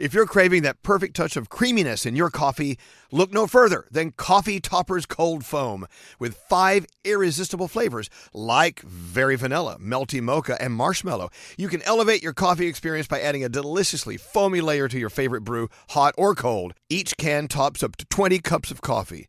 If you're craving that perfect touch of creaminess in your coffee, look no further than Coffee Topper's Cold Foam with five irresistible flavors like very vanilla, melty mocha, and marshmallow. You can elevate your coffee experience by adding a deliciously foamy layer to your favorite brew, hot or cold. Each can tops up to 20 cups of coffee.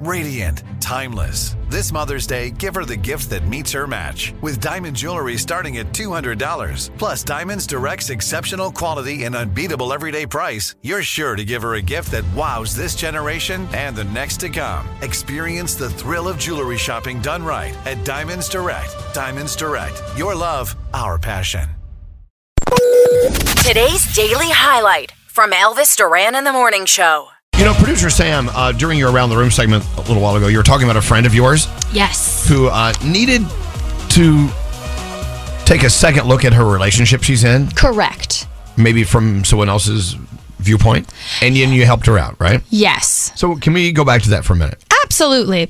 radiant, timeless. This Mother's Day, give her the gift that meets her match. With diamond jewelry starting at $200. Plus, Diamonds Direct's exceptional quality and unbeatable everyday price, you're sure to give her a gift that wows this generation and the next to come. Experience the thrill of jewelry shopping done right at Diamonds Direct. Diamonds Direct. Your love, our passion. Today's daily highlight from Elvis Duran in the Morning Show. You know, producer Sam, uh, during your Around the Room segment a little while ago, you were talking about a friend of yours Yes. who uh, needed to take a second look at her relationship she's in, Correct. maybe from someone else's viewpoint, and then you helped her out, right? Yes. So can we go back to that for a minute? Absolutely.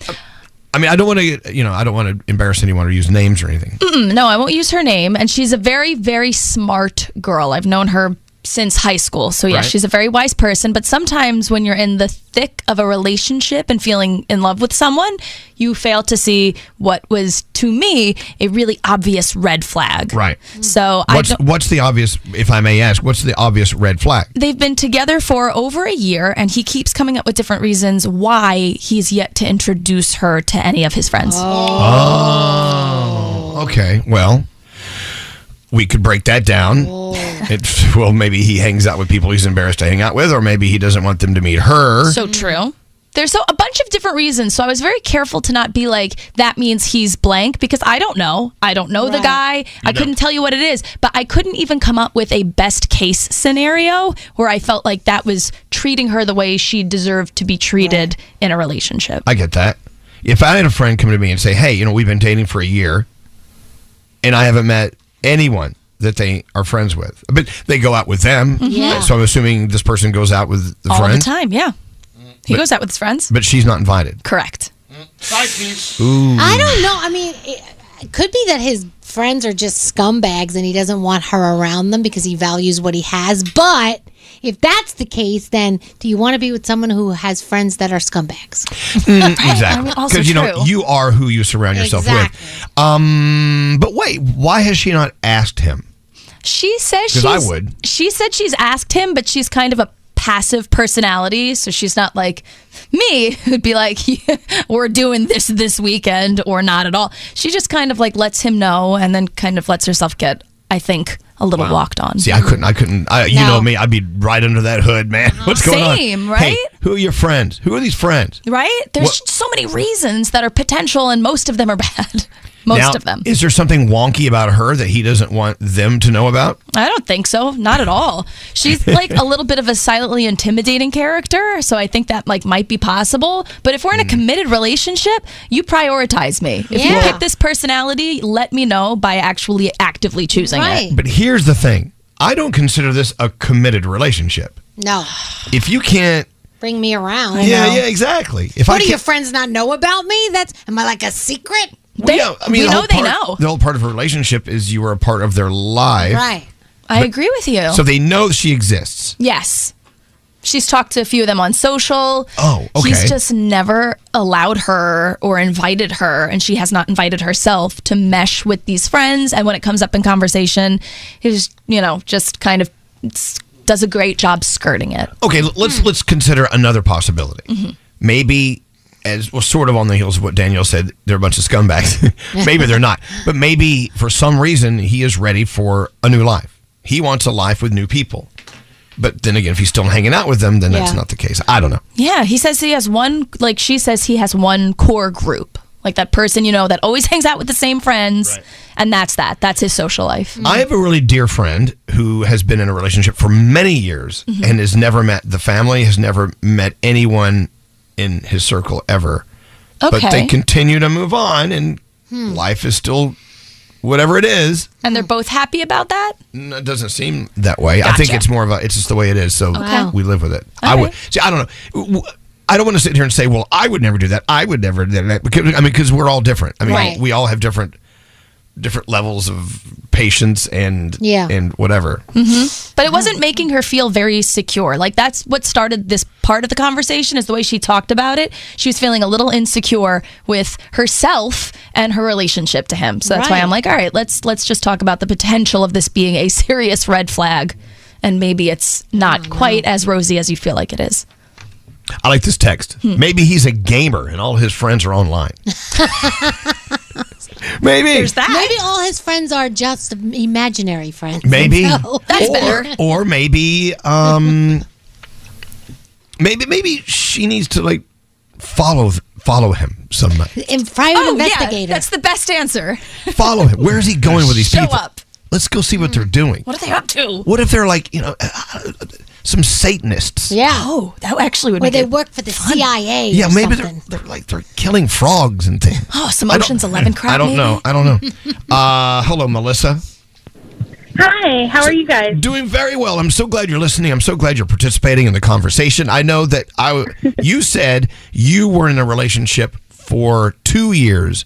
I mean, I don't want to, you know, I don't want to embarrass anyone or use names or anything. Mm, no, I won't use her name. And she's a very, very smart girl. I've known her since high school. So, yeah, Right. she's a very wise person. But sometimes when you're in the thick of a relationship and feeling in love with someone, you fail to see what was, to me, a really obvious red flag. Right. So, What's what's the obvious, if I may ask, what's the obvious red flag? They've been together for over a year, and he keeps coming up with different reasons why he's yet to introduce her to any of his friends. Oh, okay. Well, we could break that down. Oh. It, well, maybe he hangs out with people he's embarrassed to hang out with, or maybe he doesn't want them to meet her. So true. There's so a bunch of different reasons. So I was very careful to not be like that means he's blank because I don't know. I don't know the guy. I couldn't tell you what it is, but I couldn't even come up with a best case scenario where I felt like that was treating her the way she deserved to be treated in a relationship. I get that. If I had a friend come to me and say, "Hey, you know, we've been dating for a year, and I haven't met anyone that they are friends with, but they go out with them," mm-hmm. Yeah. so I'm assuming this person goes out with the friends All friend, the time, yeah. He But- goes out with his friends. but she's not invited. Correct. Ooh. I don't know. I mean, it, it could be that his friends are just scumbags and he doesn't want her around them because he values what he has. But if that's the case, then do you want to be with someone who has friends that are scumbags? Mm, exactly. also Because you know true. you are who you surround yourself Exactly. with. Um, but wait, why has she not asked him? She says 'Cause she's. I would. She said she's asked him, but she's kind of a passive personality, so she's not like me, who'd be like, "We're doing this this weekend," or not at all. She just kind of like lets him know, and then kind of lets herself get, I think, a little walked on. See, I couldn't. I couldn't. I, you No. know me. I'd be right under that hood, man. What's going on? Same, Hey, right? who are your friends? Who are these friends? Right? There's What- so many reasons that are potential, and most of them are bad. Most Now, of them. Is there something wonky about her that he doesn't want them to know about? I don't think so. Not at all. She's like a little bit of a silently intimidating character, so I think that like might be possible. But if we're in a mm. committed relationship, you prioritize me. If you pick this personality, let me know by actually actively choosing it. But here's the thing: I don't consider this a committed relationship. No. If you can't bring me around. yeah, yeah, exactly. If What I do your friends not know about me? That's am I like a secret? Well, yeah, I mean, we the know they part- know. The whole part of a relationship is you are a part of their life. Right. I agree with you. So they know she exists. Yes. She's talked to a few of them on social. Oh, okay. He's just never allowed her or invited her, and she has not invited herself to mesh with these friends. And when it comes up in conversation, he's, you know, just kind of does a great job skirting it. Okay, let's let's consider another possibility. Mm-hmm. Maybe as well, sort of on the heels of what Daniel said, they're a bunch of scumbags. maybe they're not, but maybe for some reason he is ready for a new life. He wants a life with new people. But then again, if he's still hanging out with them, then that's Yeah. not the case. I don't know. Yeah, he says he has one, like she says he has one core group, like that person, you know, that always hangs out with the same friends. And that's that. That's his social life. I have a really dear friend who has been in a relationship for many years mm-hmm. and has never met the family, has never met anyone in his circle ever. But they continue to move on, and hmm. life is still whatever it is. And they're both happy about that? No, It doesn't seem that way. I think it's more of a. It's just the way it is. So Okay. we live with it. All I would see. I don't know. I don't want to sit here and say, "Well, I would never do that. I would never do that." Because I mean, because we're all different. I mean, Right. we all have different different levels of patience and Yeah. and whatever. But it wasn't making her feel very secure. Like that's what started this part of the conversation is the way she talked about it. She was feeling a little insecure with herself and her relationship to him. So that's why I'm like, all right, let's let's just talk about the potential of this being a serious red flag. And maybe it's not quite as rosy as you feel like it is. I like this text. Hmm. Maybe he's a gamer and all his friends are online. Maybe. There's that. Maybe all his friends are just imaginary friends. Maybe. No. That's or, better. Or maybe um maybe maybe she needs to like follow follow him some In private Oh, yeah. investigator. That's the best answer. follow him. Where is he going with these Show people? up. Let's go see what they're doing. What are they up to? What if they're like, you know, uh, some Satanists? yeah. Oh, that actually would Where make they it work for the CIA. Yeah, or maybe they're, they're like they're killing frogs and things. Oh, some Ocean's Eleven crap. I don't maybe? know. I don't know. Uh, hello, Melissa. Hi, how are you guys? Doing very well. I'm so glad you're listening. I'm so glad you're participating in the conversation. I know that I you said you were in a relationship for two years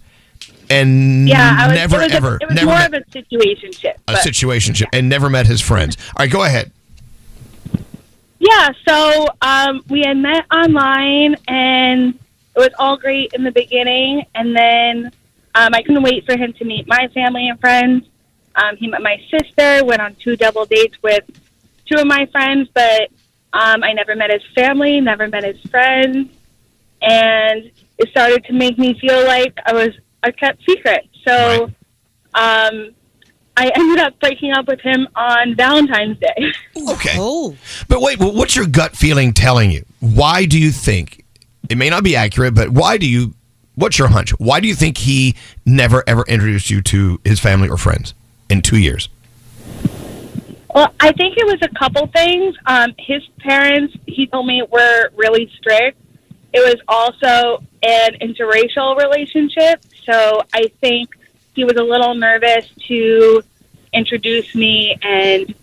and Yeah, was, never it was, ever a, it was never more met of a situationship. a but- situationship and never met his friends. All right, go ahead. Yeah, so um, we had met online, and it was all great in the beginning. And then um, I couldn't wait for him to meet my family and friends. Um, he met my sister, went on two double dates with two of my friends, but um, I never met his family, never met his friends. And it started to make me feel like I was a kept secret. So um, I ended up breaking up with him on Valentine's Day. Okay. Oh. But wait, what's your gut feeling telling you? Why do you think it may not be accurate, but why do you what's your hunch? Why do you think he never ever introduced you to his family or friends in 2 years? Well, I think it was a couple things. Um, his parents, he told me, were really strict. It was also an interracial relationship, so I think he was a little nervous to introduce me and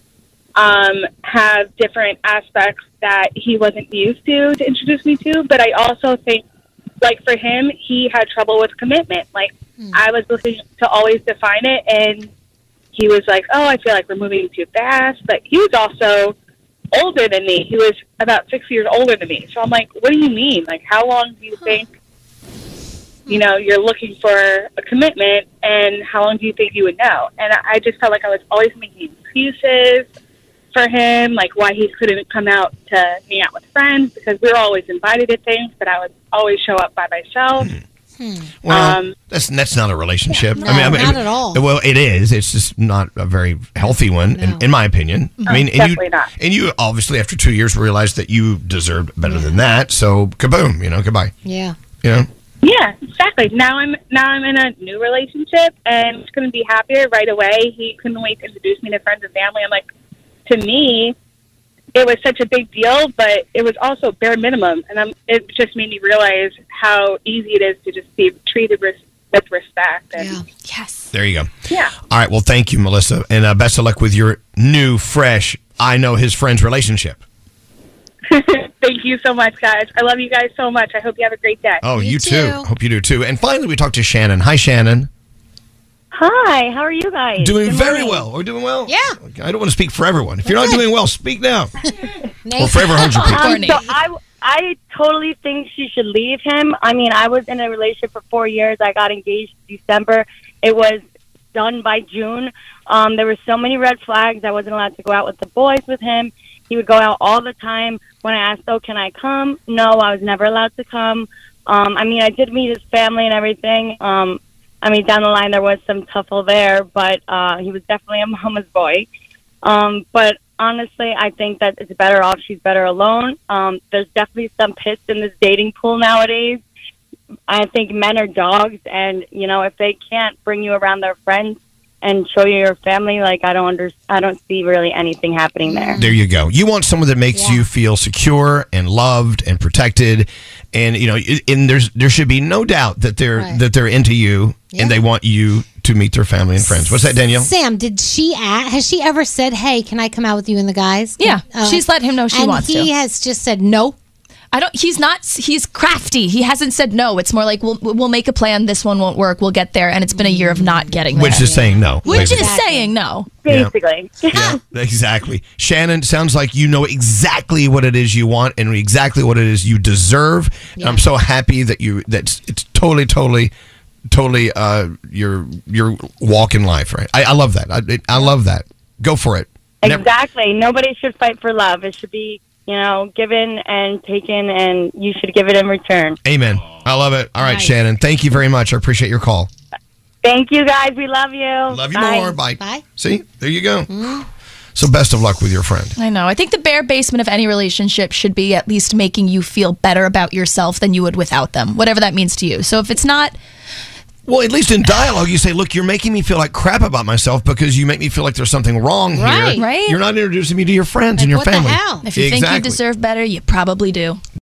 um, have different aspects that he wasn't used to to introduce me to. But I also think, like for him, he had trouble with commitment. Like I was looking to always define it, and he was like, "Oh, I feel like we're moving too fast." But he was also older than me. He was about six years older than me. So I'm like, "What do you mean? Like, how long do you think?" You know, you're looking for a commitment, and how long do you think you would know? And I I just felt like I was always making excuses for him, like why he couldn't come out to hang out with friends because we were always invited to things, but I would always show up by myself. Well, Um, that's that's not a relationship. No, I mean, I mean, not at all. Well, it is. It's just not a very healthy one, in, in my opinion. I mean, and you, definitely not. and you obviously after two years realized that you deserved better than that. So kaboom, you know, goodbye. Yeah. You know, Yeah, exactly. Now I'm now I'm in a new relationship and it's going to be happier right away. He couldn't wait to introduce me to friends and family. I'm like, to me, it was such a big deal, but it was also bare minimum, and I'm, it just made me realize how easy it is to just be treated res- with respect. And Yeah. Yes. there you go. yeah. All right. Well, thank you, Melissa, and uh, best of luck with your new, fresh. I know his friend's relationship. Thank you so much, guys. I love you guys so much. I hope you have a great day. Oh, You you, too. too. Hope you do too. And finally, we talked to Shannon. Hi, Shannon. Hi, how are you guys? Doing Good very morning. well. We're doing well. Yeah. I don't want to speak for everyone. If you're not doing well, speak now. Nate? Or forever hold your peace. Um, so I, I totally think she should leave him. I mean, I was in a relationship for four years. I got engaged in December. It was done by June. Um, there were so many red flags. I wasn't allowed to go out with the boys with him. He would go out all the time. When I asked, "Oh, can I come?" No, I was never allowed to come. Um, I mean, I did meet his family and everything. Um, I mean, down the line there was some tuffle there, but uh, he was definitely a mama's boy. Um, but honestly, I think that it's better off she's better alone. Um, there's definitely some pits in this dating pool nowadays. I think men are dogs, and you know if they can't bring you around their friends and show your family, like I don't under, I don't see really anything happening there. There you go. You want someone that makes Yeah. you feel secure and loved and protected, and you know, and there's there should be no doubt that they're Right. that they're into you Yeah. and they want you to meet their family and friends. What's that, Danielle? Sam, did she a has she ever said, "Hey, can I come out with you and the guys?" Yeah, Uh, she's let him know she and wants he to. has just said no. I don't. He's not. He's crafty. He hasn't said no. It's more like we'll we'll make a plan. This one won't work. We'll get there. And it's been a year of not getting there. Which is saying no. Which basically. is saying no. Basically, yeah, exactly. Shannon, sounds like you know exactly what it is you want and exactly what it is you deserve. And I'm so happy that you that's it's totally, totally, totally uh your your walk in life, right? I, I love that. I, I love that. Go for it. Never- exactly. Nobody should fight for love. It should be you know given and taken, and you should give it in return. Amen. I love it. All right, Nice. Shannon. Thank you very much. I appreciate your call. Thank you guys. We love you. Love you Bye. more. Bye. Bye. See, there you go. Mm-hmm. So best of luck with your friend. I know. I think the bare basement of any relationship should be at least making you feel better about yourself than you would without them, whatever that means to you. So if it's not, Well, at least in dialogue, you say, "Look, you're making me feel like crap about myself because you make me feel like there's something wrong Right. here. Right. You're not introducing me to your friends Like, and your what the family. hell? if you think you deserve better, you probably do.